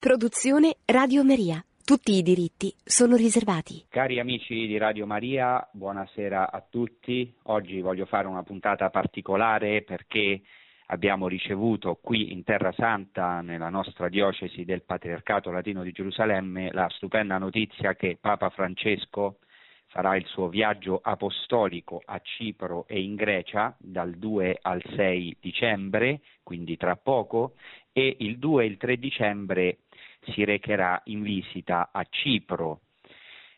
Produzione Radio Maria. Tutti i diritti sono riservati. Cari amici di Radio Maria, buonasera a tutti. Oggi voglio fare una puntata particolare perché abbiamo ricevuto qui in Terra Santa, nella nostra diocesi del Patriarcato Latino di Gerusalemme, la stupenda notizia che Papa Francesco farà il suo viaggio apostolico a Cipro e in Grecia dal 2 al 6 dicembre, quindi tra poco, e il 2 e il 3 dicembre si recherà in visita a Cipro,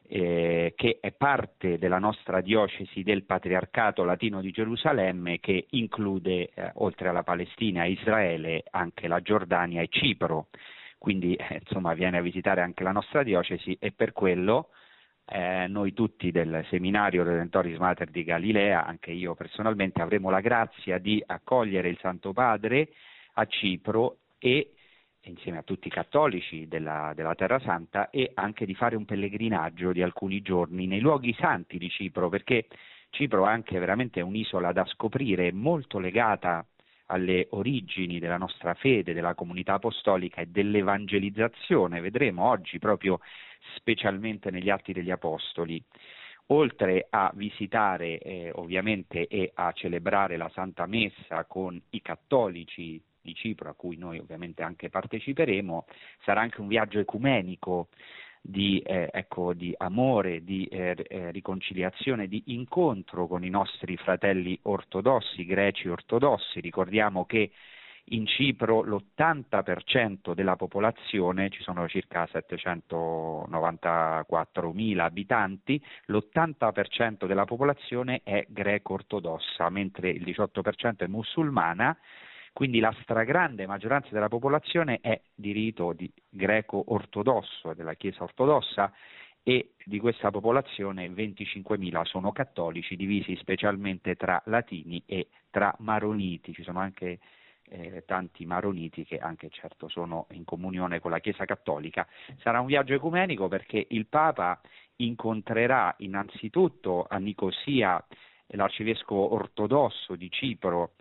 eh, che è parte della nostra diocesi del Patriarcato Latino di Gerusalemme, che include, eh, oltre alla Palestina e Israele, anche la Giordania e Cipro. Quindi, eh, insomma, viene a visitare anche la nostra diocesi e per quello eh, noi tutti del seminario Redentoris Mater di Galilea, anche io personalmente, avremo la grazia di accogliere il Santo Padre a Cipro e insieme a tutti i cattolici della, della, Terra Santa e anche di fare un pellegrinaggio di alcuni giorni nei luoghi santi di Cipro, perché Cipro è anche veramente un'isola da scoprire, molto legata alle origini della nostra fede, della comunità apostolica e dell'evangelizzazione. Vedremo oggi proprio specialmente negli Atti degli Apostoli. Oltre a visitare eh, ovviamente e a celebrare la Santa Messa con i cattolici di Cipro, a cui noi ovviamente anche parteciperemo, sarà anche un viaggio ecumenico di, eh, ecco, di amore, di eh, eh, riconciliazione, di incontro con i nostri fratelli ortodossi, greci ortodossi. Ricordiamo che in Cipro l'80% della popolazione, ci sono circa 794.000 abitanti, l'80% della popolazione è greco-ortodossa, mentre il 18% è musulmana quindi la stragrande maggioranza della popolazione è di rito di greco-ortodosso, della Chiesa ortodossa, e di questa popolazione 25.000 sono cattolici, divisi specialmente tra latini e tra maroniti. Ci sono anche eh, tanti maroniti che anche certo sono in comunione con la Chiesa cattolica. Sarà un viaggio ecumenico perché il Papa incontrerà innanzitutto a Nicosia l'arcivescovo ortodosso di Cipro,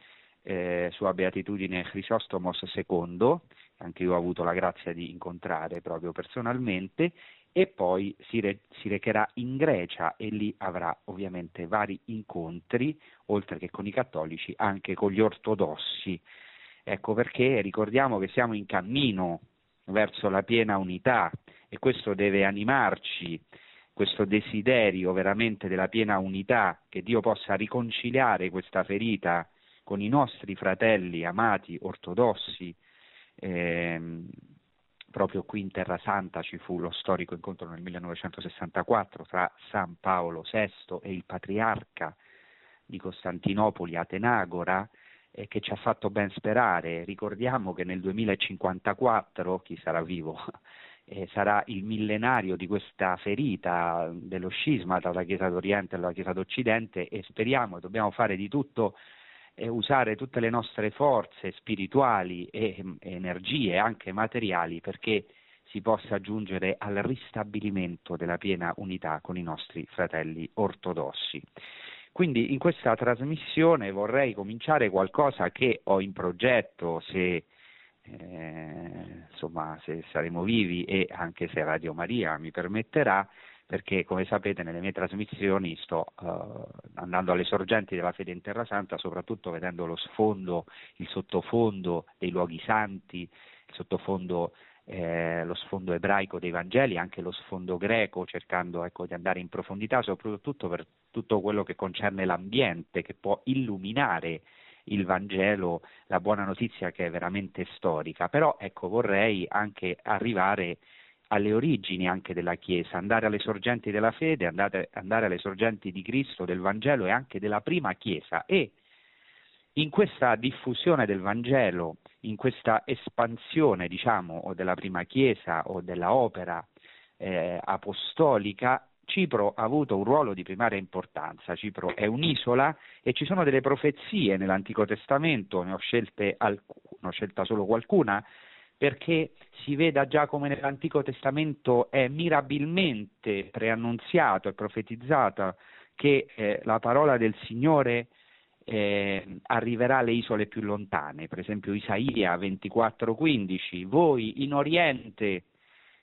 eh, sua beatitudine Crisostomos II, che anche io ho avuto la grazia di incontrare proprio personalmente, e poi si, re, si, recherà in Grecia e lì avrà ovviamente vari incontri, oltre che con i cattolici, anche con gli ortodossi. Ecco perché ricordiamo che siamo in cammino verso la piena unità e questo deve animarci, questo desiderio veramente della piena unità, che Dio possa riconciliare questa ferita con i nostri fratelli amati ortodossi, ehm, proprio qui in Terra Santa ci fu lo storico incontro nel 1964 tra San Paolo VI e il patriarca di Costantinopoli, Atenagora, eh, che ci ha fatto ben sperare. Ricordiamo che nel 2054, chi sarà vivo, eh, sarà il millenario di questa ferita dello scisma tra la Chiesa d'Oriente e la Chiesa d'Occidente e speriamo e dobbiamo fare di tutto eh, usare tutte le nostre forze spirituali e, e energie anche materiali perché si possa giungere al ristabilimento della piena unità con i nostri fratelli ortodossi. Quindi in questa trasmissione vorrei cominciare qualcosa che ho in progetto se, eh, insomma, se saremo vivi e anche se Radio Maria mi permetterà, perché come sapete nelle mie trasmissioni sto uh, andando alle sorgenti della fede in Terra Santa, soprattutto vedendo lo sfondo, il sottofondo dei luoghi santi, il sottofondo, eh, lo sfondo ebraico dei Vangeli, anche lo sfondo greco, cercando ecco, di andare in profondità, soprattutto per tutto quello che concerne l'ambiente, che può illuminare il Vangelo, la buona notizia che è veramente storica. Però ecco, vorrei anche arrivare alle origini anche della Chiesa, andare alle sorgenti della fede, andare, andare alle sorgenti di Cristo, del Vangelo e anche della prima Chiesa e in questa diffusione del Vangelo, in questa espansione, diciamo, o della prima Chiesa o della opera eh, apostolica, Cipro ha avuto un ruolo di primaria importanza. Cipro è un'isola e ci sono delle profezie nell'Antico Testamento, ne ho, scelte, ne ho scelta solo qualcuna, perché si veda già come nell'Antico Testamento è mirabilmente preannunziato e profetizzato che eh, la parola del Signore eh, arriverà alle isole più lontane, per esempio Isaia 24:15, voi in Oriente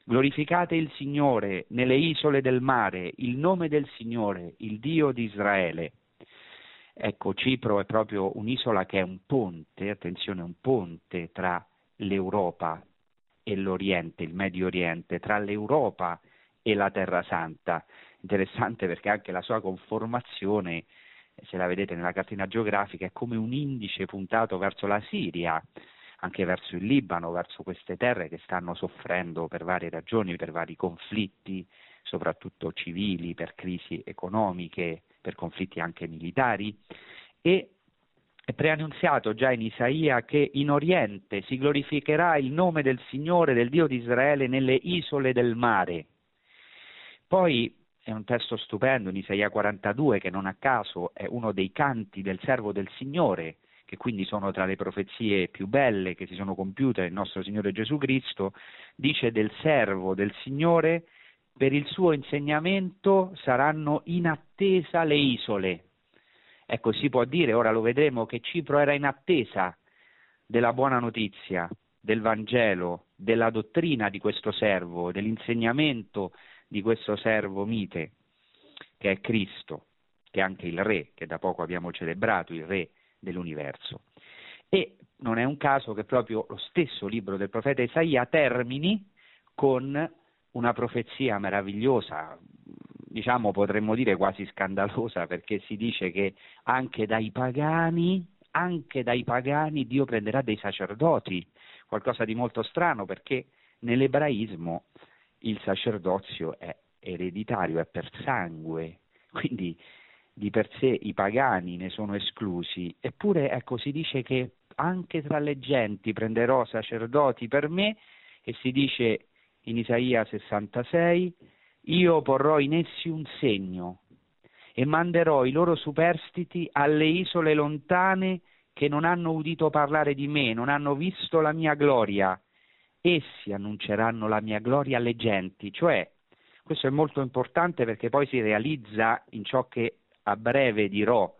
glorificate il Signore nelle isole del mare, il nome del Signore, il Dio di Israele. Ecco, Cipro è proprio un'isola che è un ponte, attenzione, un ponte tra l'Europa e l'Oriente, il Medio Oriente, tra l'Europa e la Terra Santa. Interessante perché anche la sua conformazione se la vedete nella cartina geografica, è come un indice puntato verso la Siria, anche verso il Libano, verso queste terre che stanno soffrendo per varie ragioni, per vari conflitti, soprattutto civili, per crisi economiche, per conflitti anche militari. E preannunziato già in Isaia che in Oriente si glorificherà il nome del Signore, del Dio di Israele, nelle isole del mare. Poi è un testo stupendo in Isaia 42 che non a caso è uno dei canti del servo del Signore, che quindi sono tra le profezie più belle che si sono compiute nel nostro Signore Gesù Cristo, dice del servo del Signore, per il suo insegnamento saranno in attesa le isole. Ecco, si può dire, ora lo vedremo, che Cipro era in attesa della buona notizia, del Vangelo, della dottrina di questo servo, dell'insegnamento di questo servo mite, che è Cristo, che è anche il Re, che da poco abbiamo celebrato, il Re dell'universo. E non è un caso che proprio lo stesso libro del profeta Isaia termini con una profezia meravigliosa, diciamo potremmo dire quasi scandalosa, perché si dice che anche dai pagani, anche dai pagani Dio prenderà dei sacerdoti, qualcosa di molto strano perché nell'ebraismo il sacerdozio è ereditario, è per sangue, quindi di per sé i pagani ne sono esclusi, eppure ecco si dice che anche tra le genti prenderò sacerdoti per me e si dice in Isaia 66 io porrò in essi un segno e manderò i loro superstiti alle isole lontane che non hanno udito parlare di me, non hanno visto la mia gloria essi annunceranno la mia gloria alle genti, cioè questo è molto importante perché poi si realizza in ciò che a breve dirò,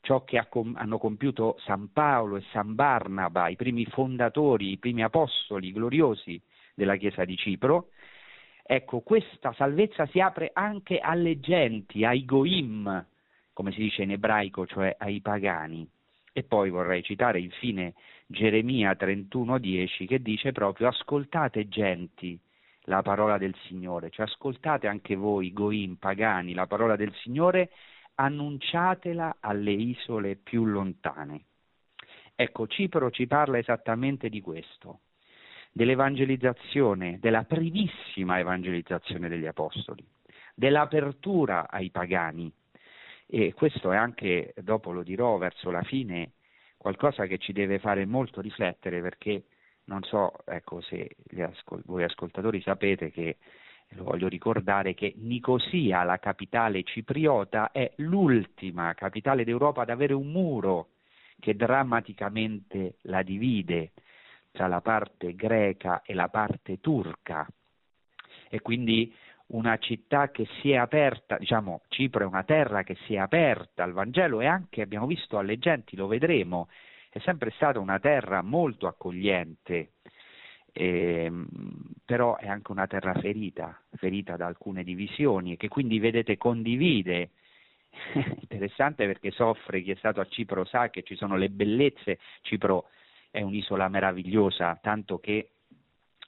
ciò che hanno compiuto San Paolo e San Barnaba, i primi fondatori, i primi apostoli gloriosi della Chiesa di Cipro. Ecco, questa salvezza si apre anche alle genti, ai goim, come si dice in ebraico, cioè ai pagani. E poi vorrei citare infine Geremia 31:10 che dice proprio ascoltate genti la parola del Signore, cioè ascoltate anche voi goim pagani la parola del Signore, annunciatela alle isole più lontane. Ecco, Cipro ci parla esattamente di questo, dell'evangelizzazione, della primissima evangelizzazione degli apostoli, dell'apertura ai pagani, e questo è anche, dopo lo dirò verso la fine, qualcosa che ci deve fare molto riflettere perché non so ecco, se ascol- voi ascoltatori sapete che, lo voglio ricordare, che Nicosia, la capitale cipriota, è l'ultima capitale d'Europa ad avere un muro che drammaticamente la divide tra la parte greca e la parte turca. E quindi una città che si è aperta, diciamo Cipro è una terra che si è aperta al Vangelo e anche abbiamo visto alle genti, lo vedremo, è sempre stata una terra molto accogliente, eh, però è anche una terra ferita, ferita da alcune divisioni e che quindi vedete condivide. Interessante perché soffre chi è stato a Cipro sa che ci sono le bellezze, Cipro è un'isola meravigliosa, tanto che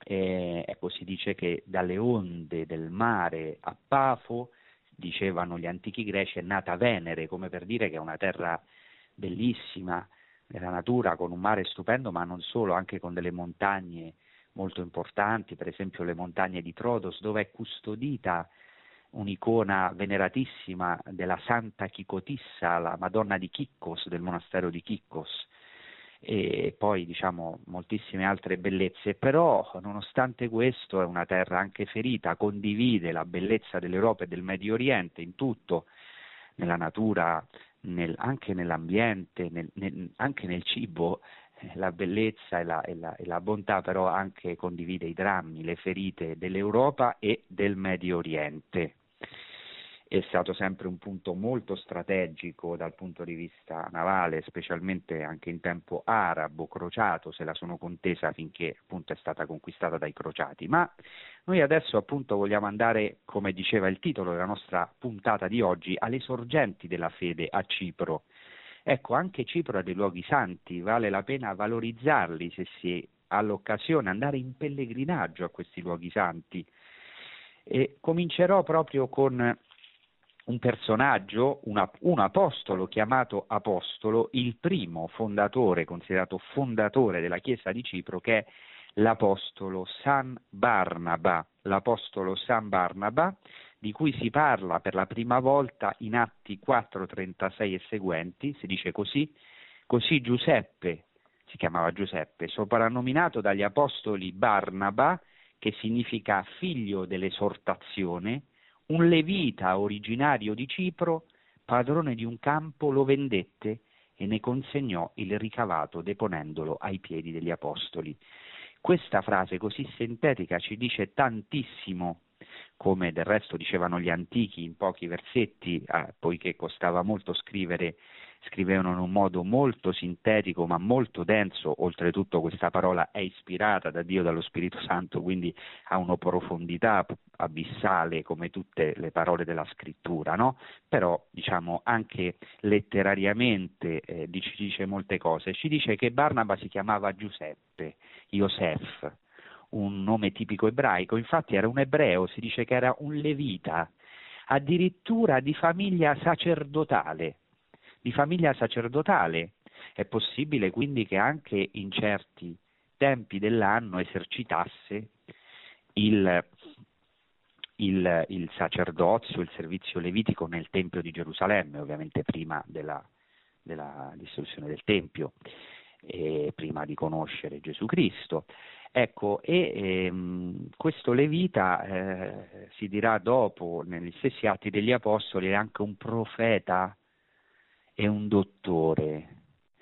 eh, ecco, si dice che dalle onde del mare a Pafo, dicevano gli antichi greci, è nata Venere, come per dire che è una terra bellissima nella natura, con un mare stupendo, ma non solo, anche con delle montagne molto importanti, per esempio le montagne di Trodos, dove è custodita un'icona veneratissima della Santa Chicotissa, la Madonna di Chiccos, del monastero di Chiccos, e poi diciamo moltissime altre bellezze, però nonostante questo è una terra anche ferita, condivide la bellezza dell'Europa e del Medio Oriente in tutto, nella natura, nel, anche nell'ambiente, nel, nel, anche nel cibo, eh, la bellezza e la, e, la, e la bontà però anche condivide i drammi, le ferite dell'Europa e del Medio Oriente. È stato sempre un punto molto strategico dal punto di vista navale, specialmente anche in tempo arabo, crociato, se la sono contesa finché appunto è stata conquistata dai crociati. Ma noi adesso appunto vogliamo andare, come diceva il titolo della nostra puntata di oggi, alle sorgenti della fede a Cipro. Ecco, anche Cipro ha dei luoghi santi, vale la pena valorizzarli se si ha l'occasione, andare in pellegrinaggio a questi luoghi santi. E comincerò proprio con un personaggio, una, un apostolo chiamato apostolo, il primo fondatore, considerato fondatore della Chiesa di Cipro, che è l'apostolo San Barnaba, l'apostolo San Barnaba, di cui si parla per la prima volta in Atti 4:36 e seguenti, si dice così, così Giuseppe, si chiamava Giuseppe, soprannominato dagli apostoli Barnaba, che significa figlio dell'esortazione, un levita originario di Cipro, padrone di un campo, lo vendette e ne consegnò il ricavato deponendolo ai piedi degli apostoli. Questa frase così sintetica ci dice tantissimo, come del resto dicevano gli antichi in pochi versetti, eh, poiché costava molto scrivere scrivevano in un modo molto sintetico ma molto denso, oltretutto questa parola è ispirata da Dio, dallo Spirito Santo, quindi ha una profondità abissale come tutte le parole della scrittura, no? però diciamo anche letterariamente eh, ci dice molte cose, ci dice che Barnaba si chiamava Giuseppe, Yosef, un nome tipico ebraico, infatti era un ebreo, si dice che era un levita, addirittura di famiglia sacerdotale, di famiglia sacerdotale. È possibile quindi che anche in certi tempi dell'anno esercitasse il, il, il, sacerdozio, il servizio levitico nel Tempio di Gerusalemme, ovviamente prima della, della distruzione del Tempio, prima di conoscere Gesù Cristo. Ecco, e ehm, questo Levita eh, si dirà dopo, negli stessi atti degli Apostoli, è anche un profeta e un dottore.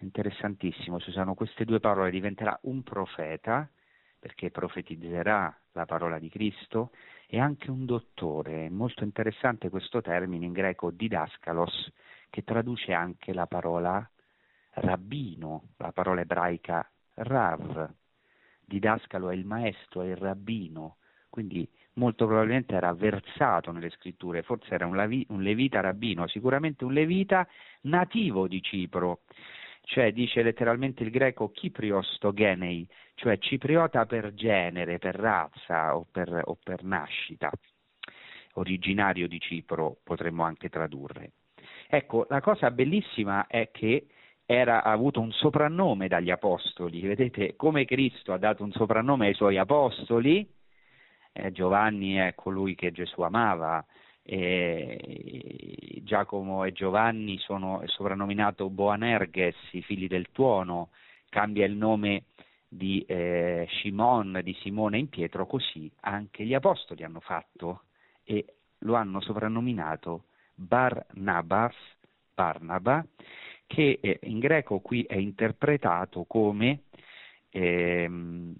Interessantissimo, si usano queste due parole, diventerà un profeta perché profetizzerà la parola di Cristo e anche un dottore. Molto interessante questo termine in greco didascalos che traduce anche la parola rabbino, la parola ebraica rav. Didascalo è il maestro, è il rabbino, quindi molto probabilmente era versato nelle scritture, forse era un, lavi, un levita rabbino, sicuramente un levita nativo di Cipro, cioè dice letteralmente il greco Kyprios togenei, cioè cipriota per genere, per razza o per, o per nascita, originario di Cipro potremmo anche tradurre. Ecco, la cosa bellissima è che era, ha avuto un soprannome dagli apostoli, vedete come Cristo ha dato un soprannome ai suoi apostoli, eh, Giovanni è colui che Gesù amava, e Giacomo e Giovanni sono soprannominato Boanerges, i figli del tuono, cambia il nome di eh, Shimon, di Simone in Pietro, così anche gli apostoli hanno fatto e lo hanno soprannominato Barnabas, Barnaba, che eh, in greco qui è interpretato come ehm,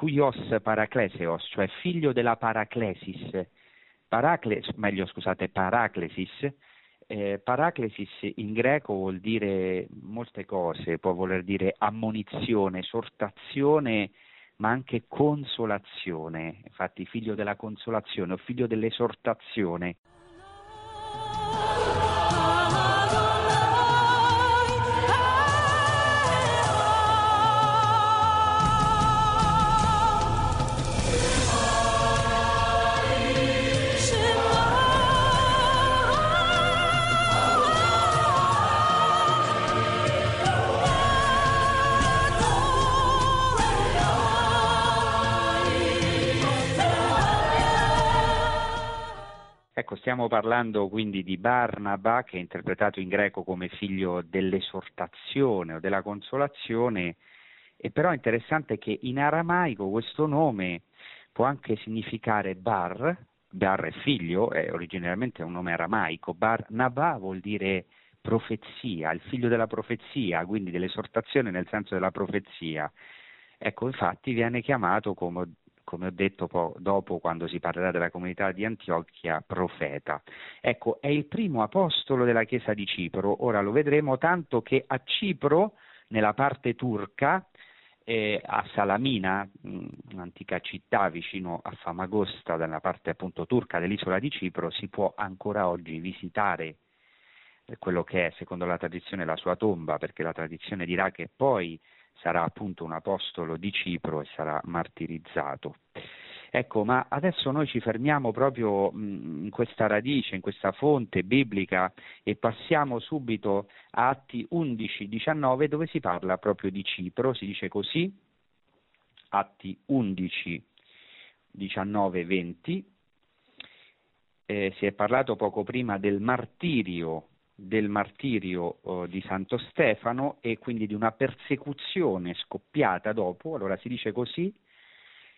huios parakleseos, cioè figlio della paraclesis. Paracles, meglio scusate, paraclesis. Eh, paraclesis in greco vuol dire molte cose, può voler dire ammonizione, esortazione, ma anche consolazione. Infatti, figlio della consolazione o figlio dell'esortazione. Stiamo parlando quindi di Barnaba, che è interpretato in greco come figlio dell'esortazione o della consolazione, e però è interessante che in aramaico questo nome può anche significare bar, bar è figlio, è originariamente un nome aramaico, Barnaba vuol dire profezia, il figlio della profezia, quindi dell'esortazione nel senso della profezia. Ecco, infatti viene chiamato come come ho detto po- dopo quando si parlerà della comunità di Antiochia, profeta. Ecco, è il primo apostolo della Chiesa di Cipro, ora lo vedremo tanto che a Cipro, nella parte turca, eh, a Salamina, un'antica città vicino a Famagosta, nella parte appunto turca dell'isola di Cipro, si può ancora oggi visitare quello che è, secondo la tradizione, la sua tomba, perché la tradizione dirà che poi sarà appunto un apostolo di Cipro e sarà martirizzato. Ecco, ma adesso noi ci fermiamo proprio in questa radice, in questa fonte biblica e passiamo subito a Atti 11-19 dove si parla proprio di Cipro, si dice così, Atti 11, 19, 20. Eh, si è parlato poco prima del martirio del martirio oh, di Santo Stefano e quindi di una persecuzione scoppiata dopo, allora si dice così,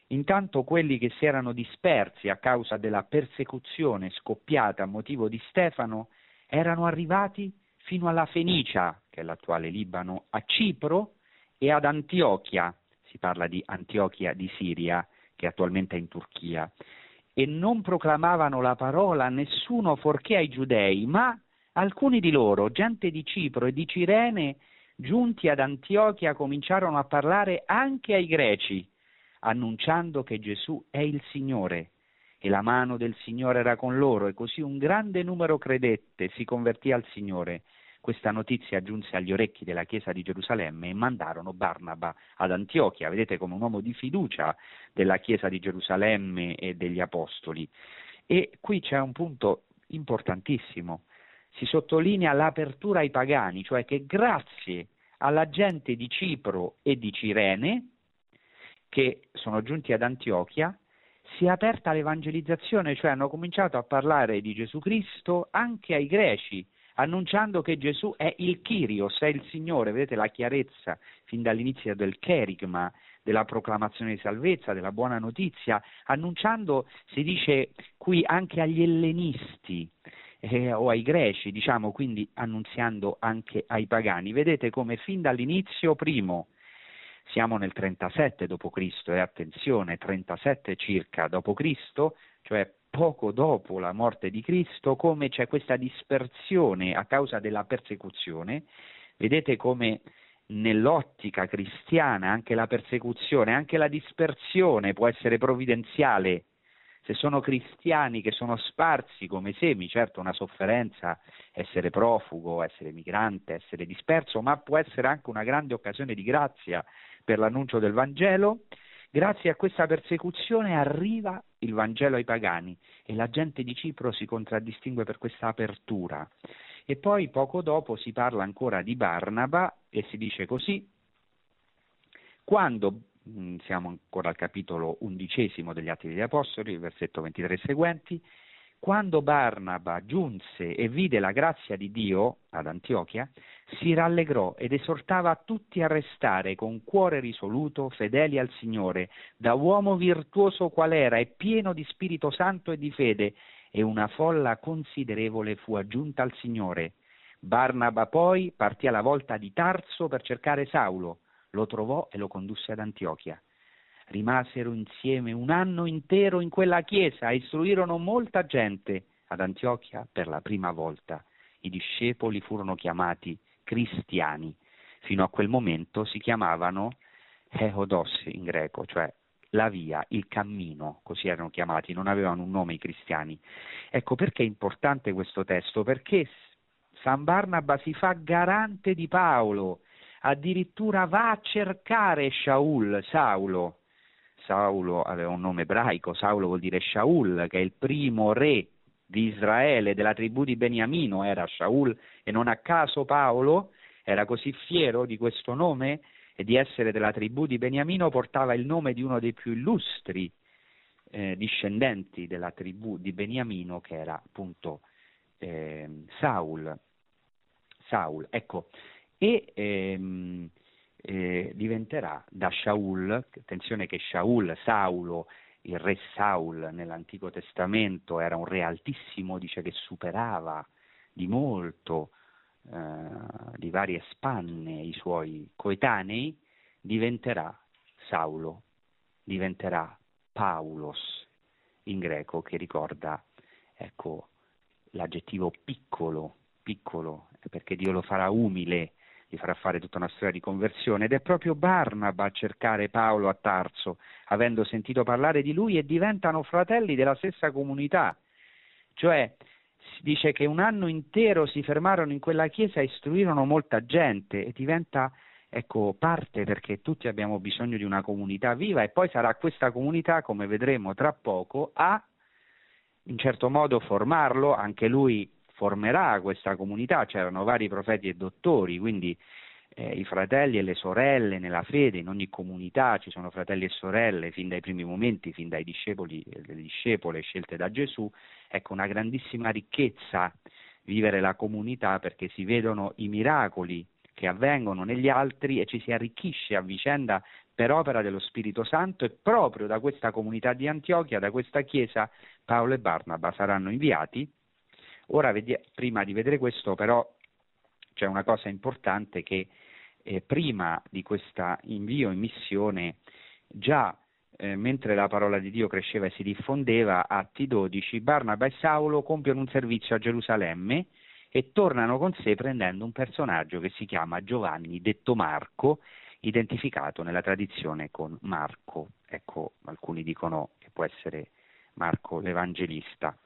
intanto quelli che si erano dispersi a causa della persecuzione scoppiata a motivo di Stefano erano arrivati fino alla Fenicia, che è l'attuale Libano, a Cipro e ad Antiochia, si parla di Antiochia di Siria, che attualmente è in Turchia, e non proclamavano la parola a nessuno fuorché ai giudei, ma Alcuni di loro, gente di Cipro e di Cirene, giunti ad Antiochia, cominciarono a parlare anche ai greci, annunciando che Gesù è il Signore. E la mano del Signore era con loro, e così un grande numero credette, si convertì al Signore. Questa notizia giunse agli orecchi della Chiesa di Gerusalemme e mandarono Barnaba ad Antiochia, vedete come un uomo di fiducia della Chiesa di Gerusalemme e degli Apostoli. E qui c'è un punto importantissimo si sottolinea l'apertura ai pagani, cioè che grazie alla gente di Cipro e di Cirene, che sono giunti ad Antiochia, si è aperta l'evangelizzazione, cioè hanno cominciato a parlare di Gesù Cristo anche ai greci, annunciando che Gesù è il Kyrios, è il Signore, vedete la chiarezza fin dall'inizio del cherigma, della proclamazione di salvezza, della buona notizia, annunciando, si dice qui, anche agli ellenisti, eh, o ai greci, diciamo quindi annunziando anche ai pagani. Vedete come fin dall'inizio primo siamo nel 37 d.C. e attenzione, 37 circa d.C., cioè poco dopo la morte di Cristo, come c'è questa dispersione a causa della persecuzione. Vedete come nell'ottica cristiana anche la persecuzione, anche la dispersione può essere provvidenziale se sono cristiani che sono sparsi come semi, certo una sofferenza, essere profugo, essere migrante, essere disperso, ma può essere anche una grande occasione di grazia per l'annuncio del Vangelo. Grazie a questa persecuzione arriva il Vangelo ai pagani e la gente di Cipro si contraddistingue per questa apertura. E poi poco dopo si parla ancora di Barnaba e si dice così, quando siamo ancora al capitolo undicesimo degli Atti degli Apostoli, versetto 23 seguenti, quando Barnaba giunse e vide la grazia di Dio ad Antiochia, si rallegrò ed esortava tutti a restare con cuore risoluto, fedeli al Signore, da uomo virtuoso qual era e pieno di Spirito Santo e di fede, e una folla considerevole fu aggiunta al Signore. Barnaba poi partì alla volta di Tarso per cercare Saulo, lo trovò e lo condusse ad Antiochia. Rimasero insieme un anno intero in quella chiesa e istruirono molta gente ad Antiochia per la prima volta. I discepoli furono chiamati cristiani. Fino a quel momento si chiamavano Eodos in greco, cioè la via, il cammino, così erano chiamati, non avevano un nome i cristiani. Ecco perché è importante questo testo, perché San Barnaba si fa garante di Paolo addirittura va a cercare Shaul, Saulo. Saulo aveva un nome ebraico, Saulo vuol dire Shaul, che è il primo re di Israele, della tribù di Beniamino era Shaul e non a caso Paolo era così fiero di questo nome e di essere della tribù di Beniamino, portava il nome di uno dei più illustri eh, discendenti della tribù di Beniamino che era appunto eh, Saul. Saul. Ecco, e ehm, eh, diventerà da Shaul, attenzione che Shaul, Saulo, il re Saul nell'Antico Testamento era un re altissimo, dice che superava di molto, eh, di varie spanne i suoi coetanei, diventerà Saulo, diventerà Paulos in greco, che ricorda ecco, l'aggettivo piccolo, piccolo, perché Dio lo farà umile, gli farà fare tutta una storia di conversione ed è proprio Barnaba a cercare Paolo a Tarso, avendo sentito parlare di lui e diventano fratelli della stessa comunità. Cioè, si dice che un anno intero si fermarono in quella chiesa e istruirono molta gente e diventa ecco, parte perché tutti abbiamo bisogno di una comunità viva e poi sarà questa comunità, come vedremo tra poco, a in certo modo formarlo, anche lui formerà questa comunità, c'erano vari profeti e dottori, quindi eh, i fratelli e le sorelle nella fede, in ogni comunità ci sono fratelli e sorelle fin dai primi momenti, fin dai discepoli e le discepole scelte da Gesù, ecco una grandissima ricchezza vivere la comunità perché si vedono i miracoli che avvengono negli altri e ci si arricchisce a vicenda per opera dello Spirito Santo e proprio da questa comunità di Antiochia, da questa chiesa, Paolo e Barnaba saranno inviati. Ora, prima di vedere questo, però, c'è una cosa importante che eh, prima di questo invio in missione, già eh, mentre la parola di Dio cresceva e si diffondeva, Atti 12, Barnaba e Saulo compiono un servizio a Gerusalemme e tornano con sé prendendo un personaggio che si chiama Giovanni, detto Marco, identificato nella tradizione con Marco. Ecco, alcuni dicono che può essere Marco l'Evangelista.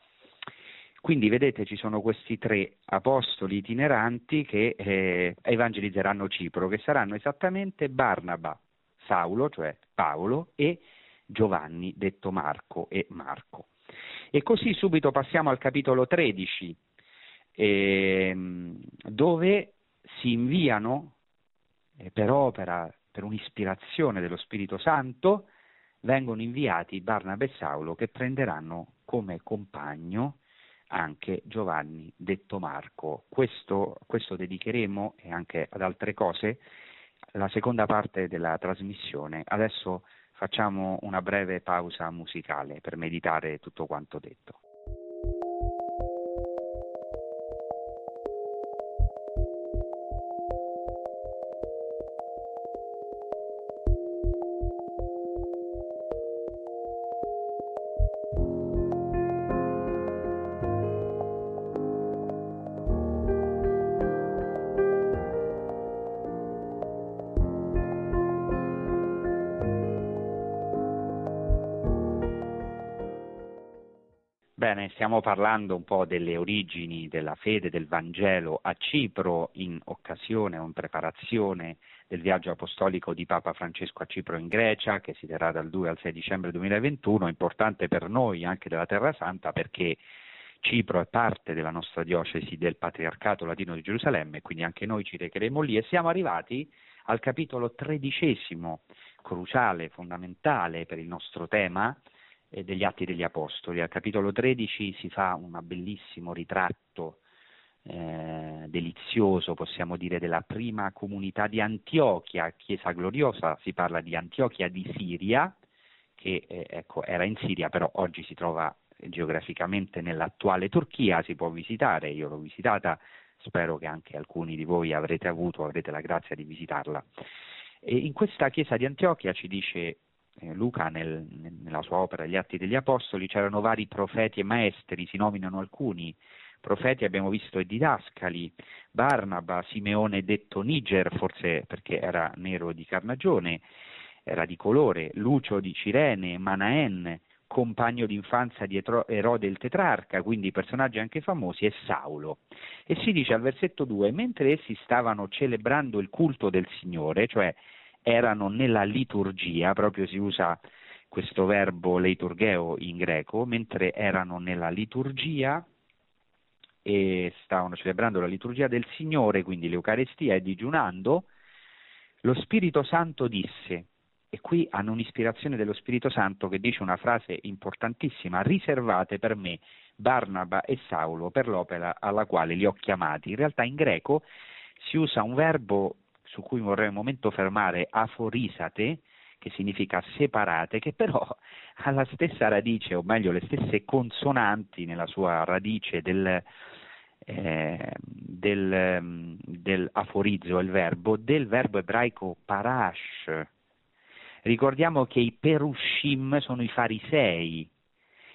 Quindi vedete ci sono questi tre apostoli itineranti che eh, evangelizzeranno Cipro, che saranno esattamente Barnaba, Saulo, cioè Paolo, e Giovanni, detto Marco e Marco. E così subito passiamo al capitolo 13 ehm, dove si inviano eh, per opera, per un'ispirazione dello Spirito Santo, vengono inviati Barnaba e Saulo che prenderanno come compagno anche Giovanni detto Marco. Questo, questo dedicheremo e anche ad altre cose la seconda parte della trasmissione. Adesso facciamo una breve pausa musicale per meditare tutto quanto detto. Stiamo parlando un po' delle origini della fede del Vangelo a Cipro in occasione o in preparazione del viaggio apostolico di Papa Francesco a Cipro in Grecia, che si terrà dal 2 al 6 dicembre 2021, importante per noi anche della Terra Santa perché Cipro è parte della nostra diocesi del Patriarcato Latino di Gerusalemme, quindi anche noi ci recheremo lì. E siamo arrivati al capitolo tredicesimo, cruciale, fondamentale per il nostro tema, degli Atti degli Apostoli. Al capitolo 13 si fa un bellissimo ritratto eh, delizioso, possiamo dire, della prima comunità di Antiochia, Chiesa gloriosa, si parla di Antiochia di Siria, che eh, ecco, era in Siria, però oggi si trova geograficamente nell'attuale Turchia, si può visitare, io l'ho visitata, spero che anche alcuni di voi avrete avuto, avrete la grazia di visitarla. E in questa chiesa di Antiochia ci dice eh, Luca nel, nella sua opera Gli Atti degli Apostoli c'erano vari profeti e maestri, si nominano alcuni profeti, abbiamo visto e didascali, Barnaba, Simeone detto Niger, forse perché era nero di carnagione, era di colore, Lucio di Cirene, Manaen, compagno d'infanzia di Erode il tetrarca, quindi personaggi anche famosi, e Saulo. E si dice al versetto 2, mentre essi stavano celebrando il culto del Signore, cioè erano nella liturgia, proprio si usa questo verbo leiturgeo in greco, mentre erano nella liturgia e stavano celebrando la liturgia del Signore, quindi l'Eucarestia, e digiunando, lo Spirito Santo disse, e qui hanno un'ispirazione dello Spirito Santo che dice una frase importantissima, riservate per me Barnaba e Saulo per l'opera alla quale li ho chiamati. In realtà in greco si usa un verbo su cui vorrei un momento fermare, aforisate, che significa separate, che però ha la stessa radice, o meglio le stesse consonanti nella sua radice del, eh, del, del aforizzo, il verbo, del verbo ebraico parash. Ricordiamo che i Perushim sono i farisei.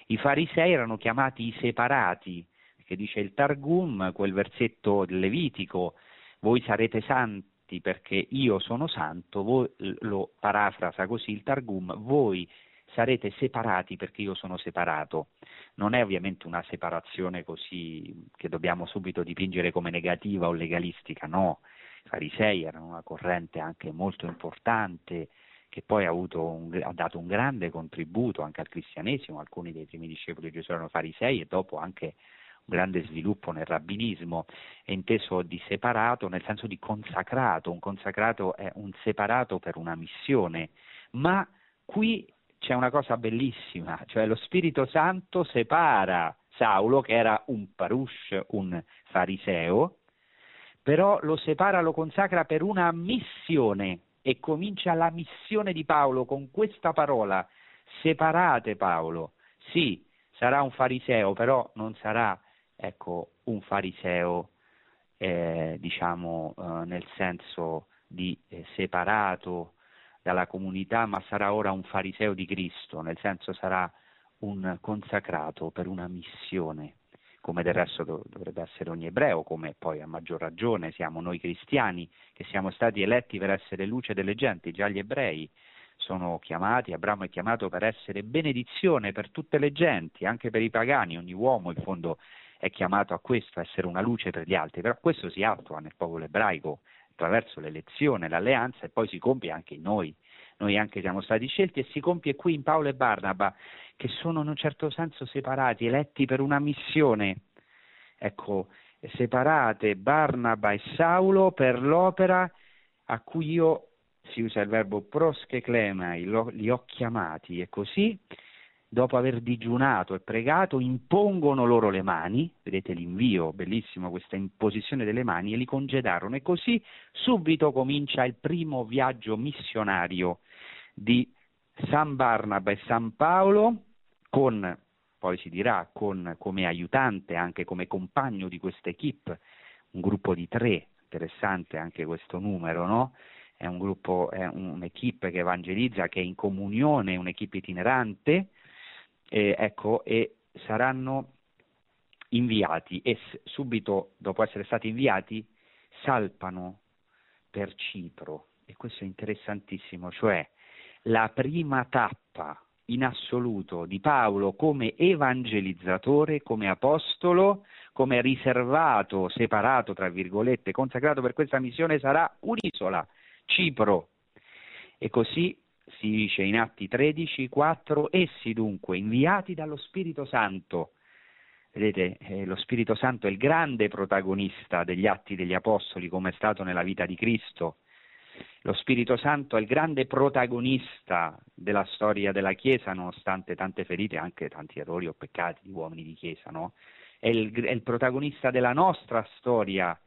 I farisei erano chiamati i separati, che dice il Targum, quel versetto del Levitico, voi sarete santi perché io sono santo, voi, lo parafrasa così il Targum, voi sarete separati perché io sono separato. Non è ovviamente una separazione così che dobbiamo subito dipingere come negativa o legalistica, no. I farisei erano una corrente anche molto importante che poi ha, un, ha, dato un grande contributo anche al cristianesimo, alcuni dei primi discepoli di Gesù erano farisei e dopo anche grande sviluppo nel rabbinismo, è inteso di separato nel senso di consacrato, un consacrato è un separato per una missione, ma qui c'è una cosa bellissima, cioè lo Spirito Santo separa Saulo, che era un parush, un fariseo, però lo separa, lo consacra per una missione e comincia la missione di Paolo con questa parola, separate Paolo, sì, sarà un fariseo, però non sarà ecco, un fariseo eh, diciamo eh, nel senso di eh, separato dalla comunità, ma sarà ora un fariseo di Cristo, nel senso sarà un consacrato per una missione, come del resto dovrebbe essere ogni ebreo, come poi a maggior ragione siamo noi cristiani che siamo stati eletti per essere luce delle genti, già gli ebrei sono chiamati, Abramo è chiamato per essere benedizione per tutte le genti, anche per i pagani, ogni uomo in fondo è chiamato a questo, a essere una luce per gli altri, però questo si attua nel popolo ebraico, attraverso l'elezione, l'alleanza e poi si compie anche in noi. Noi anche siamo stati scelti e si compie qui in Paolo e Barnaba, che sono in un certo senso separati, eletti per una missione. Ecco, separate Barnaba e Saulo per l'opera a cui io, si usa il verbo proscheclemai, li ho chiamati e così dopo aver digiunato e pregato, impongono loro le mani, vedete l'invio, bellissimo questa imposizione delle mani, e li congedarono. E così subito comincia il primo viaggio missionario di San Barnaba e San Paolo, con, poi si dirà, con, come aiutante, anche come compagno di questa equipe, un gruppo di tre, interessante anche questo numero, no? È un gruppo, è un'equipe che evangelizza, che è in comunione, un'equipe itinerante, eh, ecco, e saranno inviati e subito dopo essere stati inviati salpano per Cipro e questo è interessantissimo, cioè la prima tappa in assoluto di Paolo come evangelizzatore, come apostolo, come riservato, separato, tra virgolette, consacrato per questa missione sarà un'isola, Cipro. E così si dice in Atti 13, 4, essi dunque, inviati dallo Spirito Santo, vedete, eh, lo Spirito Santo è il grande protagonista degli atti degli Apostoli, come è stato nella vita di Cristo, lo Spirito Santo è il grande protagonista della storia della Chiesa, nonostante tante ferite, anche tanti errori o peccati di uomini di Chiesa, no? È il, è il protagonista della nostra storia,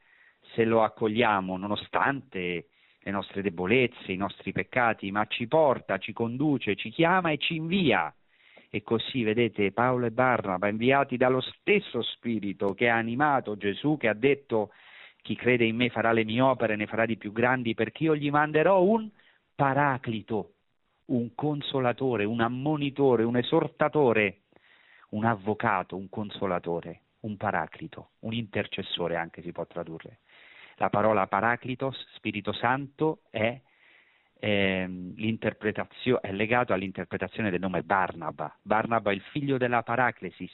se lo accogliamo, nonostante le nostre debolezze, i nostri peccati, ma ci porta, ci conduce, ci chiama e ci invia. E così, vedete, Paolo e Barnaba, inviati dallo stesso Spirito che ha animato Gesù, che ha detto chi crede in me farà le mie opere, ne farà di più grandi, perché io gli manderò un paraclito, un consolatore, un ammonitore, un esortatore, un avvocato, un consolatore, un paraclito, un intercessore anche si può tradurre. La parola paraclitos, Spirito Santo, è, eh, è legato all'interpretazione del nome Barnaba. Barnaba è il figlio della paraclesis,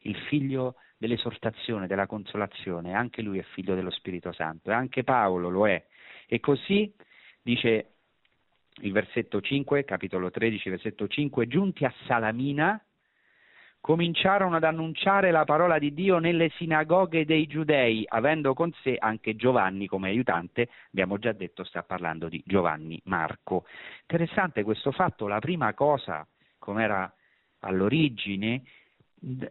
il figlio dell'esortazione, della consolazione, anche lui è figlio dello Spirito Santo e anche Paolo lo è. E così dice il versetto 5, capitolo 13, versetto 5, giunti a Salamina, cominciarono ad annunciare la parola di Dio nelle sinagoghe dei giudei, avendo con sé anche Giovanni come aiutante, abbiamo già detto sta parlando di Giovanni Marco. Interessante questo fatto, la prima cosa, come era all'origine,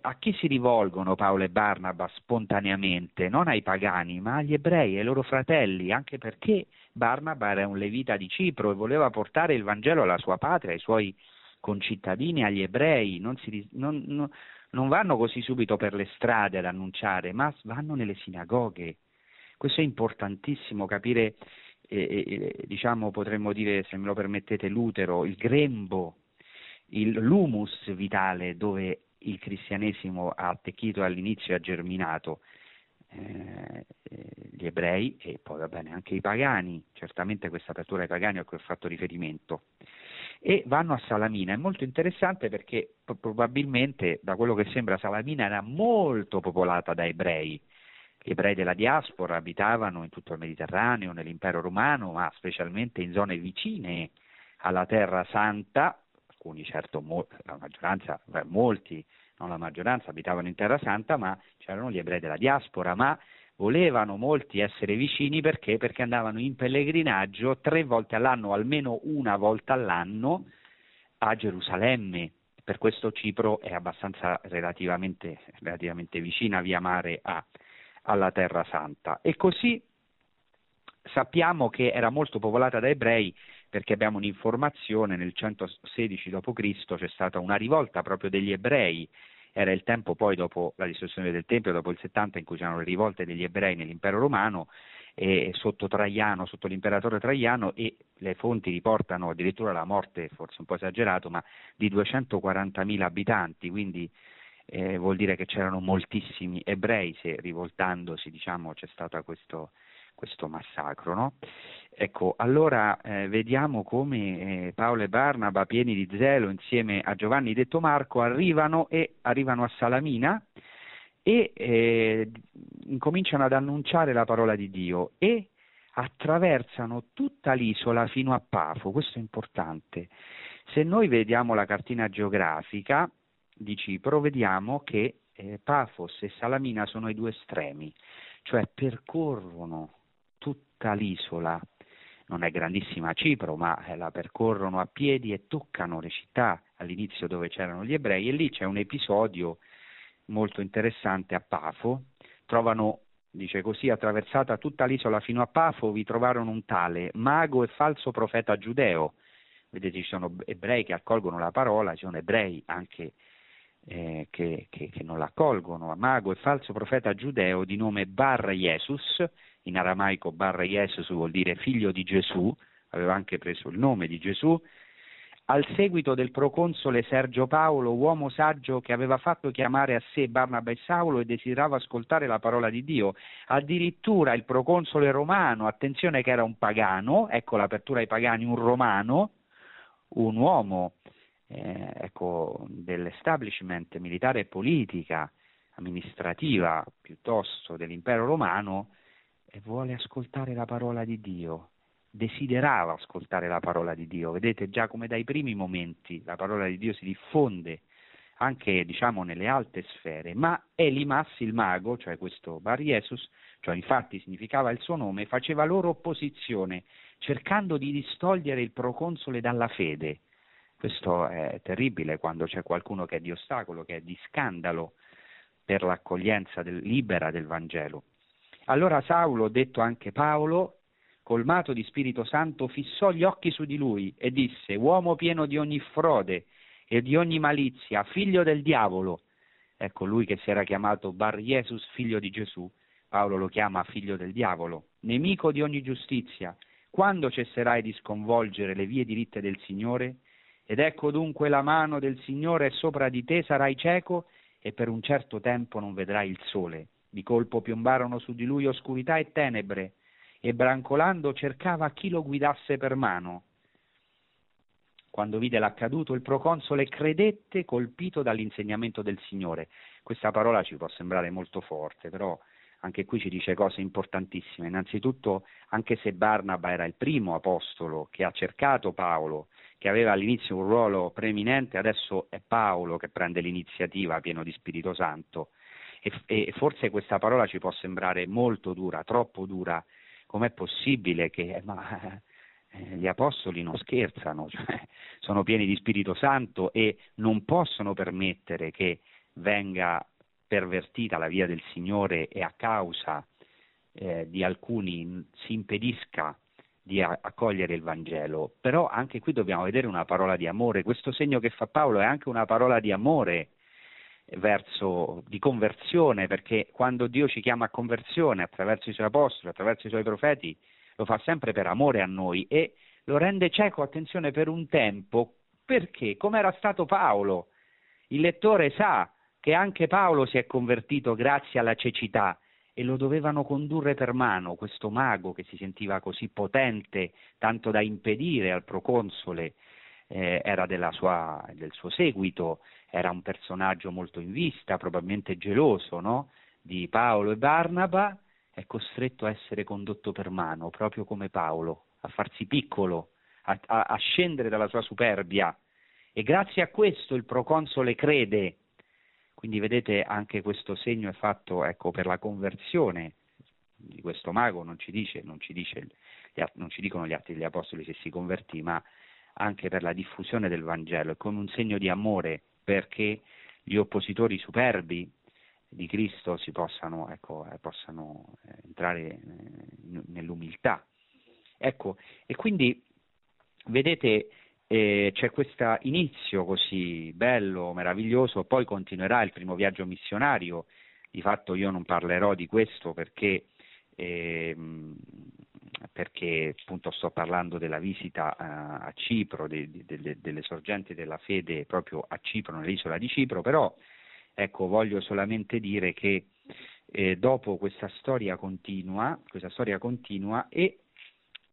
a chi si rivolgono Paolo e Barnaba spontaneamente? Non ai pagani, ma agli ebrei, ai loro fratelli, anche perché Barnaba era un levita di Cipro e voleva portare il Vangelo alla sua patria, ai suoi concittadini, agli ebrei, non, si, non, non, non vanno così subito per le strade ad annunciare, ma vanno nelle sinagoghe. Questo è importantissimo capire eh, diciamo potremmo dire, se me lo permettete, l'utero, il grembo, il, l'humus vitale dove il cristianesimo ha attecchito all'inizio e ha germinato. Eh, gli ebrei e poi va bene anche i pagani, certamente questa apertura ai pagani a cui ho fatto riferimento e vanno a Salamina. È molto interessante perché probabilmente da quello che sembra Salamina era molto popolata da ebrei. Gli ebrei della diaspora abitavano in tutto il Mediterraneo, nell'impero romano, ma specialmente in zone vicine alla Terra Santa, alcuni certo, la maggioranza, molti, non la maggioranza, abitavano in Terra Santa, ma c'erano gli ebrei della diaspora, ma volevano molti essere vicini perché? Perché andavano in pellegrinaggio tre volte all'anno, almeno una volta all'anno, a Gerusalemme. Per questo Cipro è abbastanza relativamente, relativamente vicina via mare a, alla Terra Santa. E così sappiamo che era molto popolata da ebrei perché abbiamo un'informazione, nel 116 d.C. c'è stata una rivolta proprio degli ebrei era il tempo poi dopo la distruzione del Tempio, dopo il 70 in cui c'erano le rivolte degli ebrei nell'impero romano e sotto Traiano, sotto l'imperatore Traiano e le fonti riportano addirittura la morte, forse un po' esagerato, ma di 240.000 abitanti, quindi eh, vuol dire che c'erano moltissimi ebrei se rivoltandosi diciamo, c'è stato questo, questo massacro. No? Ecco, allora eh, vediamo come eh, Paolo e Barnaba, pieni di zelo, insieme a Giovanni detto Marco, arrivano e arrivano a Salamina e eh, incominciano ad annunciare la parola di Dio e attraversano tutta l'isola fino a Pafo, questo è importante. Se noi vediamo la cartina geografica di Cipro, vediamo che eh, Pafos e Salamina sono i due estremi, cioè percorrono tutta l'isola, non è grandissima Cipro, ma eh, la percorrono a piedi e toccano le città. All'inizio dove c'erano gli ebrei e lì c'è un episodio molto interessante a Pafo, trovano dice così, attraversata tutta l'isola fino a Pafo, vi trovarono un tale mago e falso profeta giudeo. Vedete, ci sono ebrei che accolgono la parola, ci sono ebrei anche eh, che, che, che, non l'accolgono, mago e falso profeta giudeo di nome Bar Jesus, in aramaico Bar Jesus vuol dire figlio di Gesù, aveva anche preso il nome di Gesù, al seguito del proconsole Sergio Paolo, uomo saggio che aveva fatto chiamare a sé Barnaba e Saulo e desiderava ascoltare la parola di Dio. Addirittura il proconsole romano, attenzione che era un pagano, ecco l'apertura ai pagani, un romano, un uomo eh, ecco, dell'establishment militare e politica, amministrativa piuttosto dell'impero romano, e vuole ascoltare la parola di Dio, desiderava ascoltare la parola di Dio. Vedete già come dai primi momenti la parola di Dio si diffonde anche diciamo nelle alte sfere, ma Elimas il mago, cioè questo Bar Jesus, cioè infatti significava il suo nome, faceva loro opposizione, cercando di distogliere il proconsole dalla fede. Questo è terribile quando c'è qualcuno che è di ostacolo, che è di scandalo per l'accoglienza del, libera del Vangelo. Allora Saulo, detto anche Paolo, colmato di Spirito Santo, fissò gli occhi su di lui e disse, uomo pieno di ogni frode e di ogni malizia, figlio del diavolo. Ecco, lui che si era chiamato Bar Jesus, figlio di Gesù, Paolo lo chiama figlio del diavolo, nemico di ogni giustizia. Quando cesserai di sconvolgere le vie diritte del Signore? Ed ecco dunque la mano del Signore sopra di te, sarai cieco e per un certo tempo non vedrai il sole. Di colpo piombarono su di lui oscurità e tenebre, e brancolando cercava chi lo guidasse per mano. Quando vide l'accaduto, il proconsole credette colpito dall'insegnamento del Signore. Questa parola ci può sembrare molto forte, però anche qui ci dice cose importantissime. Innanzitutto, anche se Barnaba era il primo apostolo che ha cercato Paolo, che aveva all'inizio un ruolo preeminente, adesso è Paolo che prende l'iniziativa pieno di Spirito Santo e, e forse questa parola ci può sembrare molto dura, troppo dura, com'è possibile che eh, ma, eh, gli apostoli non scherzano, cioè, sono pieni di Spirito Santo e non possono permettere che venga pervertita la via del Signore e a causa eh, di alcuni si impedisca di accogliere il Vangelo, però anche qui dobbiamo vedere una parola di amore, questo segno che fa Paolo è anche una parola di amore verso, di conversione, perché quando Dio ci chiama a conversione attraverso i suoi apostoli, attraverso i suoi profeti, lo fa sempre per amore a noi e lo rende cieco, attenzione, per un tempo, perché come era stato Paolo. Il lettore sa che anche Paolo si è convertito grazie alla cecità e lo dovevano condurre per mano, questo mago che si sentiva così potente, tanto da impedire al proconsole, eh, era sua, del suo seguito, era un personaggio molto in vista, probabilmente geloso no? di Paolo e Barnaba, è costretto a essere condotto per mano, proprio come Paolo, a farsi piccolo, a, a, a scendere dalla sua superbia. E grazie a questo il proconsole crede quindi vedete anche questo segno è fatto ecco, per la conversione di questo mago, non ci, dice, non, ci dice, non ci dicono gli atti degli apostoli se si convertì, ma anche per la diffusione del Vangelo, è come un segno di amore perché gli oppositori superbi di Cristo si possano, ecco, eh, possano eh, entrare eh, nell'umiltà. Ecco, e quindi vedete e c'è questo inizio così bello, meraviglioso, poi continuerà il primo viaggio missionario, di fatto io non parlerò di questo perché, ehm, perché appunto sto parlando della visita a, a Cipro, de, de, de, delle sorgenti della fede proprio a Cipro, nell'isola di Cipro, però ecco, voglio solamente dire che eh, dopo questa storia continua, questa storia continua e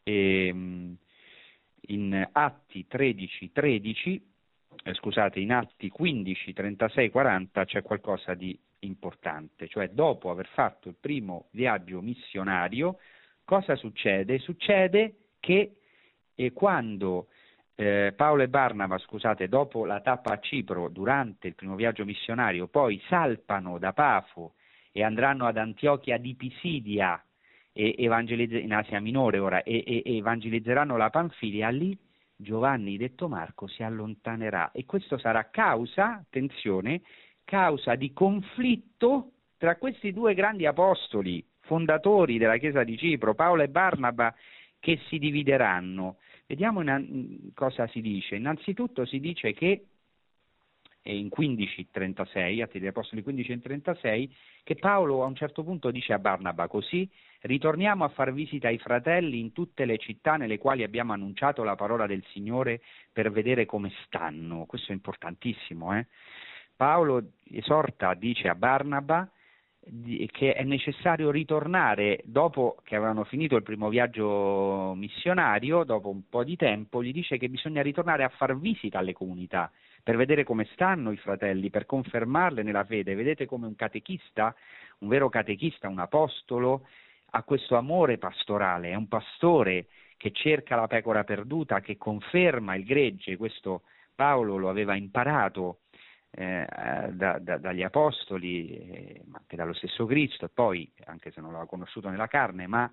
ehm, in Atti 13, 13 eh, scusate, in Atti 15, 36, 40 c'è qualcosa di importante, cioè dopo aver fatto il primo viaggio missionario, cosa succede? Succede che eh, quando eh, Paolo e Barnaba, scusate, dopo la tappa a Cipro, durante il primo viaggio missionario, poi salpano da Pafo e andranno ad Antiochia di Pisidia, e in Asia Minore ora, e, e, e evangelizzeranno la Panfilia, lì Giovanni detto Marco si allontanerà e questo sarà causa, attenzione, causa di conflitto tra questi due grandi apostoli, fondatori della Chiesa di Cipro, Paolo e Barnaba, che si divideranno. Vediamo in, cosa si dice. Innanzitutto si dice che in 15.36, Atti degli Apostoli 15.36, che Paolo a un certo punto dice a Barnaba così, ritorniamo a far visita ai fratelli in tutte le città nelle quali abbiamo annunciato la parola del Signore per vedere come stanno. Questo è importantissimo. Eh? Paolo esorta, dice a Barnaba, che è necessario ritornare dopo che avevano finito il primo viaggio missionario, dopo un po' di tempo, gli dice che bisogna ritornare a far visita alle comunità per vedere come stanno i fratelli, per confermarle nella fede. Vedete come un catechista, un vero catechista, un apostolo, ha questo amore pastorale, è un pastore che cerca la pecora perduta, che conferma il gregge, questo Paolo lo aveva imparato eh, da, da, dagli apostoli, eh, ma anche dallo stesso Cristo, poi, anche se non l'aveva conosciuto nella carne, ma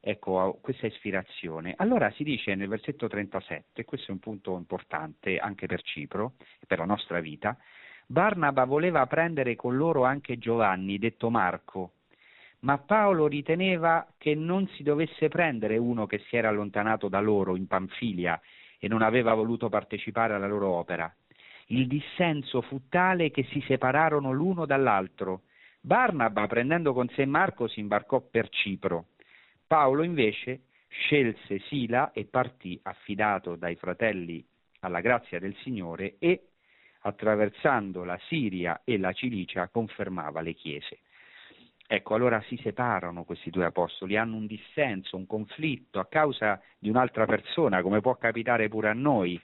ecco, questa ispirazione. Allora si dice nel versetto 37, questo è un punto importante anche per Cipro e per la nostra vita, Barnaba voleva prendere con loro anche Giovanni, detto Marco, ma Paolo riteneva che non si dovesse prendere uno che si era allontanato da loro in Panfilia e non aveva voluto partecipare alla loro opera. Il dissenso fu tale che si separarono l'uno dall'altro. Barnaba, prendendo con sé Marco, si imbarcò per Cipro Paolo invece scelse Sila e partì affidato dai fratelli alla grazia del Signore e, attraversando la Siria e la Cilicia, confermava le chiese. Ecco, allora si separano questi due apostoli, hanno un dissenso, un conflitto a causa di un'altra persona, come può capitare pure a noi.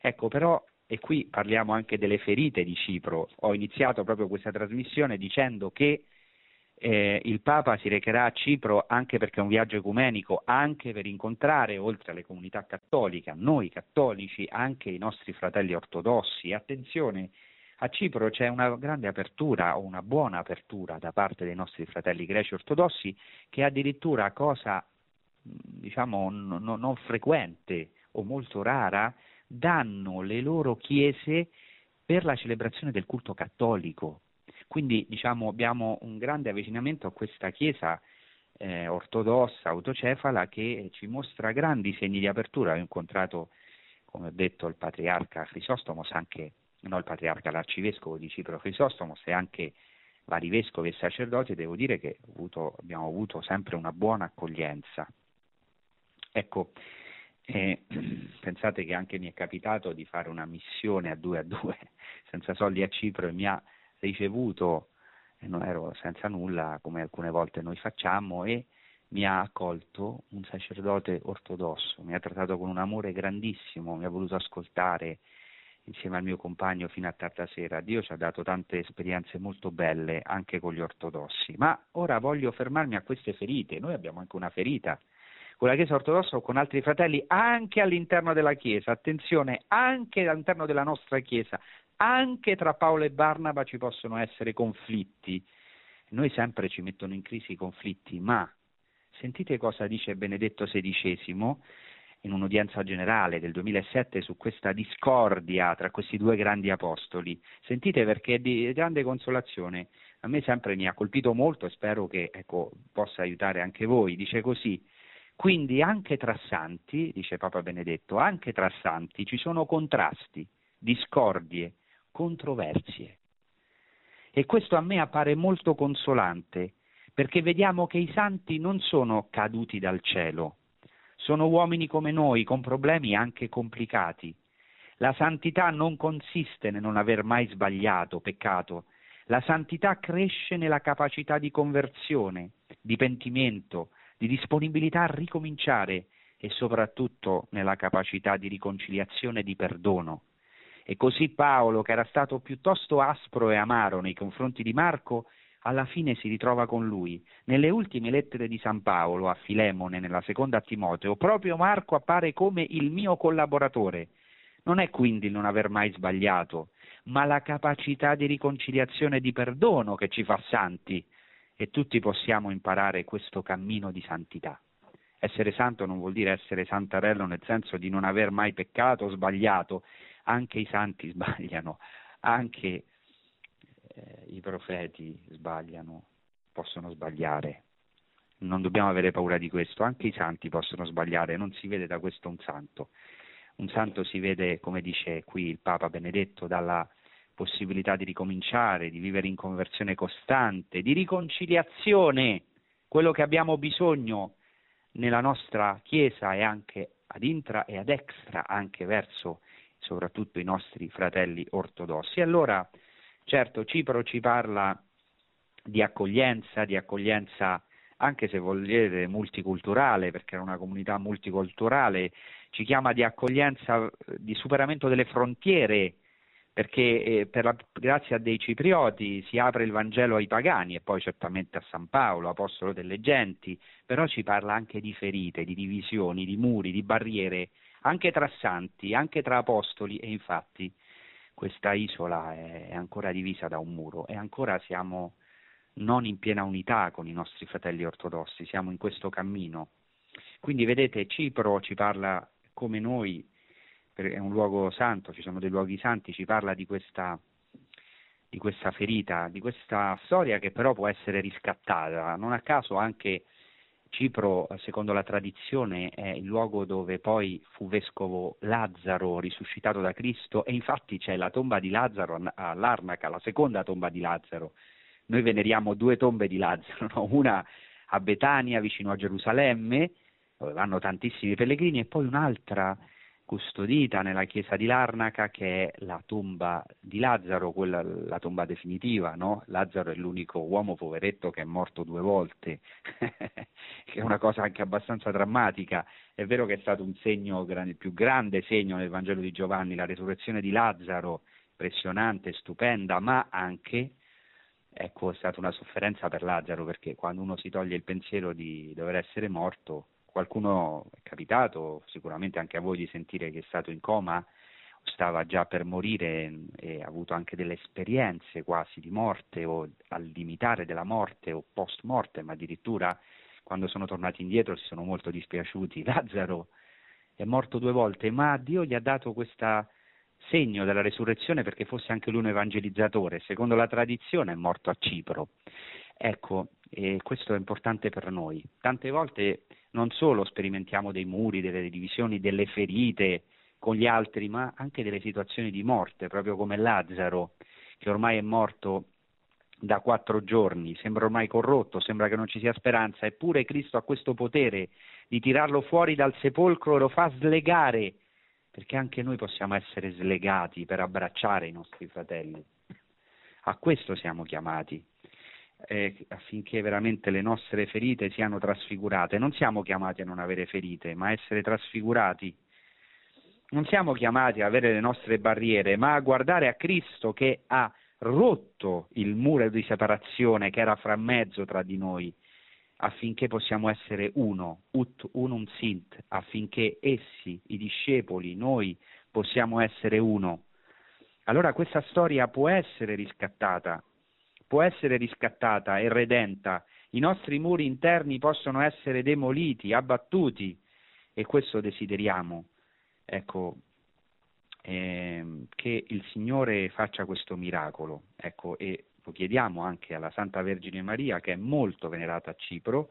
Ecco, però, e qui parliamo anche delle ferite di Cipro. Ho iniziato proprio questa trasmissione dicendo che eh, il Papa si recherà a Cipro anche perché è un viaggio ecumenico, anche per incontrare, oltre alle comunità cattoliche, noi cattolici, anche i nostri fratelli ortodossi. Attenzione, a Cipro c'è una grande apertura o una buona apertura da parte dei nostri fratelli greci ortodossi che addirittura cosa diciamo non, non frequente o molto rara danno le loro chiese per la celebrazione del culto cattolico quindi diciamo, abbiamo un grande avvicinamento a questa Chiesa eh, ortodossa, autocefala, che ci mostra grandi segni di apertura. Ho incontrato, come ho detto, il patriarca Crisostomos, anche, no il patriarca, l'arcivescovo di Cipro Crisostomos e anche vari vescovi e sacerdoti, devo dire che avuto, abbiamo avuto sempre una buona accoglienza. Ecco, eh, pensate che anche mi è capitato di fare una missione a due a due, senza soldi a Cipro, e mi ha ricevuto, e non ero senza nulla, come alcune volte noi facciamo, e mi ha accolto un sacerdote ortodosso, mi ha trattato con un amore grandissimo, mi ha voluto ascoltare insieme al mio compagno fino a tarda sera. Dio ci ha dato tante esperienze molto belle anche con gli ortodossi, ma ora voglio fermarmi a queste ferite. Noi abbiamo anche una ferita con la Chiesa ortodossa o con altri fratelli anche all'interno della Chiesa. Attenzione, anche all'interno della nostra Chiesa, anche tra Paolo e Barnaba ci possono essere conflitti. Noi sempre ci mettono in crisi i conflitti, ma Sentite cosa dice Benedetto XVI in un'udienza generale del 2007 su questa discordia tra questi due grandi apostoli. Sentite perché è di grande consolazione. A me sempre mi ha colpito molto e spero che ecco, possa aiutare anche voi. Dice così, quindi anche tra santi, dice Papa Benedetto, anche tra santi ci sono contrasti, discordie, controversie. E questo a me appare molto consolante perché vediamo che i santi non sono caduti dal cielo, sono uomini come noi, con problemi anche complicati. La santità non consiste nel non aver mai sbagliato, peccato. La santità cresce nella capacità di conversione, di pentimento, di disponibilità a ricominciare e soprattutto nella capacità di riconciliazione e di perdono. E così Paolo, che era stato piuttosto aspro e amaro nei confronti di Marco, alla fine si ritrova con lui. Nelle ultime lettere di San Paolo a Filemone, nella seconda a Timoteo, proprio Marco appare come il mio collaboratore. Non è quindi il non aver mai sbagliato, ma la capacità di riconciliazione e di perdono che ci fa santi e tutti possiamo imparare questo cammino di santità. Essere santo non vuol dire essere santarello nel senso di non aver mai peccato o sbagliato, anche i santi sbagliano, anche eh, i profeti sbagliano, possono sbagliare. Non dobbiamo avere paura di questo, anche i santi possono sbagliare, non si vede da questo un santo. Un santo si vede, come dice qui il Papa Benedetto, dalla possibilità di ricominciare, di vivere in conversione costante, di riconciliazione, quello che abbiamo bisogno nella nostra Chiesa e anche ad intra e ad extra, anche verso soprattutto i nostri fratelli ortodossi. Allora Certo, Cipro ci parla di accoglienza, di accoglienza anche se volete multiculturale, perché è una comunità multiculturale, ci chiama di accoglienza, di superamento delle frontiere, perché eh, per la grazia dei ciprioti si apre il Vangelo ai pagani e poi certamente a San Paolo, apostolo delle genti, però ci parla anche di ferite, di divisioni, di muri, di barriere, anche tra santi, anche tra apostoli e infatti questa isola è ancora divisa da un muro e ancora siamo non in piena unità con i nostri fratelli ortodossi, siamo in questo cammino. Quindi vedete, Cipro ci parla come noi, è un luogo santo, ci sono dei luoghi santi, ci parla di questa, di questa ferita, di questa storia che però può essere riscattata. Non a caso anche Cipro, secondo la tradizione, è il luogo dove poi fu vescovo Lazzaro risuscitato da Cristo e infatti c'è la tomba di Lazzaro a Larnaca, la seconda tomba di Lazzaro. Noi veneriamo due tombe di Lazzaro, no? una a Betania vicino a Gerusalemme, dove vanno tantissimi pellegrini, e poi un'altra custodita nella chiesa di Larnaca che è la tomba di Lazzaro, quella, la tomba definitiva, no? Lazzaro è l'unico uomo poveretto che è morto due volte, che è una cosa anche abbastanza drammatica. È vero che è stato un segno, il più grande segno nel Vangelo di Giovanni, la resurrezione di Lazzaro, impressionante, stupenda, ma anche ecco, è stata una sofferenza per Lazzaro perché quando uno si toglie il pensiero di dover essere morto, qualcuno è capitato, sicuramente anche a voi, di sentire che è stato in coma, stava già per morire e ha avuto anche delle esperienze quasi di morte o al limitare della morte o post morte, ma addirittura quando sono tornati indietro si sono molto dispiaciuti. Lazzaro è morto due volte, ma Dio gli ha dato questo segno della resurrezione perché fosse anche lui un evangelizzatore. Secondo la tradizione è morto a Cipro. Ecco, e questo è importante per noi. Tante volte non solo sperimentiamo dei muri, delle divisioni, delle ferite con gli altri, ma anche delle situazioni di morte, proprio come Lazzaro, che ormai è morto da quattro giorni, sembra ormai corrotto, sembra che non ci sia speranza, eppure Cristo ha questo potere di tirarlo fuori dal sepolcro e lo fa slegare, perché anche noi possiamo essere slegati per abbracciare i nostri fratelli. A questo siamo chiamati, eh, affinché veramente le nostre ferite siano trasfigurate. Non siamo chiamati a non avere ferite, ma a essere trasfigurati. Non siamo chiamati a avere le nostre barriere, ma a guardare a Cristo che ha rotto il muro di separazione che era fra mezzo tra di noi, affinché possiamo essere uno, ut unum sint, affinché essi, i discepoli, noi possiamo essere uno. Allora questa storia può essere riscattata, può essere riscattata e redenta, i nostri muri interni possono essere demoliti, abbattuti e questo desideriamo. Ecco, eh, che il Signore faccia questo miracolo, ecco, e lo chiediamo anche alla Santa Vergine Maria che è molto venerata a Cipro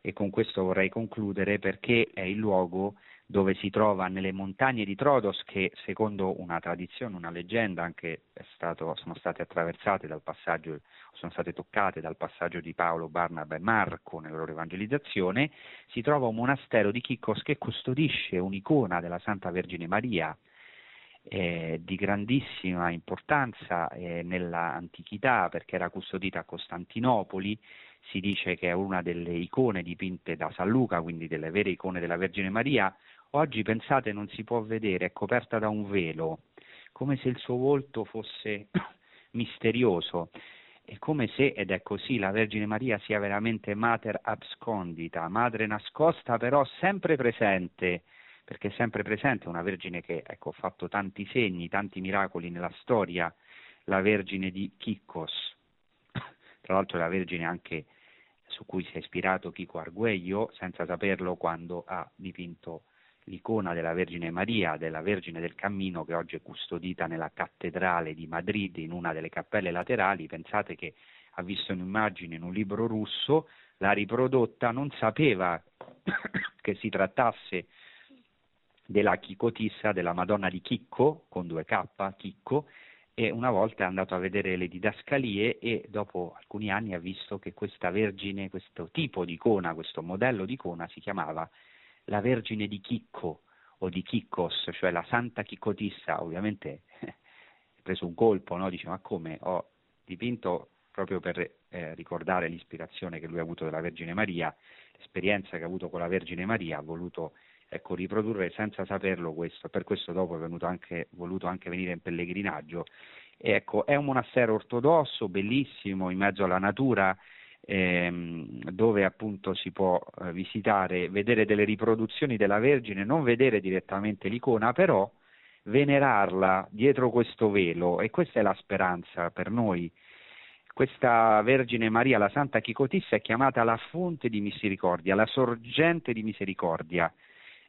e con questo vorrei concludere perché è il luogo dove si trova nelle montagne di Trodos che secondo una tradizione, una leggenda anche stato, sono state attraversate dal passaggio, sono state toccate dal passaggio di Paolo, Barnaba e Marco nella loro evangelizzazione, si trova un monastero di Chicos che custodisce un'icona della Santa Vergine Maria eh, di grandissima importanza eh, nell'antichità perché era custodita a Costantinopoli, si dice che è una delle icone dipinte da San Luca, quindi delle vere icone della Vergine Maria, oggi pensate non si può vedere, è coperta da un velo, come se il suo volto fosse misterioso, è come se, ed è così, la Vergine Maria sia veramente mater abscondita, madre nascosta però sempre presente, perché è sempre presente una Vergine che ecco, ha fatto tanti segni, tanti miracoli nella storia, la Vergine di Chiccos, tra l'altro la Vergine anche su cui si è ispirato Chico Arguello, senza saperlo quando ha dipinto l'icona della Vergine Maria, della Vergine del Cammino, che oggi è custodita nella cattedrale di Madrid, in una delle cappelle laterali. Pensate che ha visto un'immagine in un libro russo, l'ha riprodotta, non sapeva che si trattasse della Chicotissa, della Madonna di Chicco, con due K, Chicco, e una volta è andato a vedere le didascalie e dopo alcuni anni ha visto che questa Vergine, questo tipo di icona, questo modello di icona si chiamava la Vergine di Chicco o di Chiccos, cioè la Santa Chiccotissa, ovviamente ha preso un colpo, no? dice ma come ho dipinto proprio per eh, ricordare l'ispirazione che lui ha avuto della Vergine Maria, l'esperienza che ha avuto con la Vergine Maria, ha voluto ecco, riprodurre senza saperlo questo, per questo dopo è anche, voluto anche venire in pellegrinaggio. E ecco, è un monastero ortodosso, bellissimo, in mezzo alla natura, ehm, dove appunto si può eh, visitare, vedere delle riproduzioni della Vergine, non vedere direttamente l'icona, però venerarla dietro questo velo e questa è la speranza per noi. Questa Vergine Maria, la Santa Chicotissa, è chiamata la fonte di misericordia, la sorgente di misericordia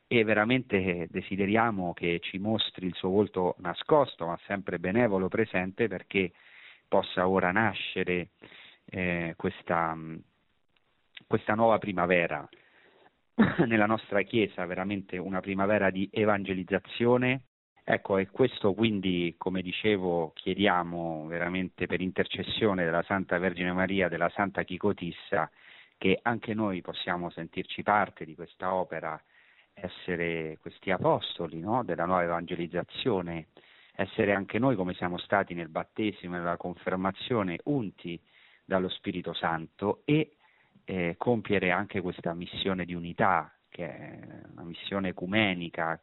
e veramente desideriamo che ci mostri il suo volto nascosto ma sempre benevolo presente perché possa ora nascere eh, questa, questa nuova primavera nella nostra Chiesa, veramente una primavera di evangelizzazione. Ecco, e questo quindi, come dicevo, chiediamo veramente per intercessione della Santa Vergine Maria, della Santa Chicotissa, che anche noi possiamo sentirci parte di questa opera essere questi apostoli no? della nuova evangelizzazione, essere anche noi come siamo stati nel battesimo e nella confermazione unti dallo Spirito Santo e eh, compiere anche questa missione di unità, che è una missione ecumenica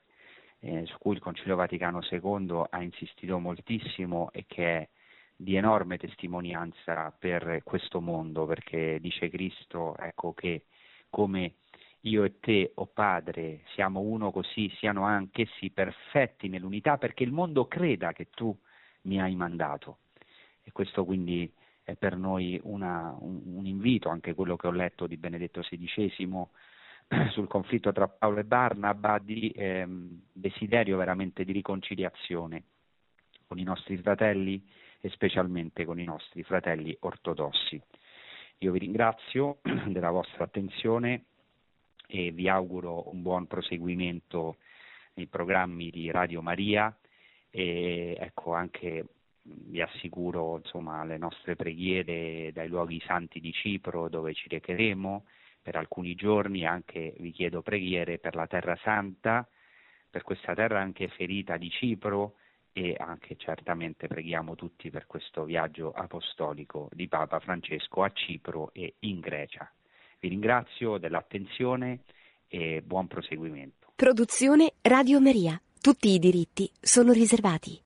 eh, su cui il Concilio Vaticano II ha insistito moltissimo e che è di enorme testimonianza per questo mondo, perché dice Cristo ecco, che come io e te, o oh Padre, siamo uno così, siano anch'essi perfetti nell'unità, perché il mondo creda che tu mi hai mandato. E questo quindi è per noi una, un, un, invito, anche quello che ho letto di Benedetto XVI sul conflitto tra Paolo e Barnaba, di ehm, desiderio veramente di riconciliazione con i nostri fratelli e specialmente con i nostri fratelli ortodossi. Io vi ringrazio della vostra attenzione e vi auguro un buon proseguimento nei programmi di Radio Maria e ecco anche vi assicuro insomma, le nostre preghiere dai luoghi santi di Cipro dove ci recheremo per alcuni giorni, anche vi chiedo preghiere per la Terra Santa, per questa terra anche ferita di Cipro e anche certamente preghiamo tutti per questo viaggio apostolico di Papa Francesco a Cipro e in Grecia. Vi ringrazio dell'attenzione e buon proseguimento. Produzione Radio Maria. Tutti i diritti sono riservati.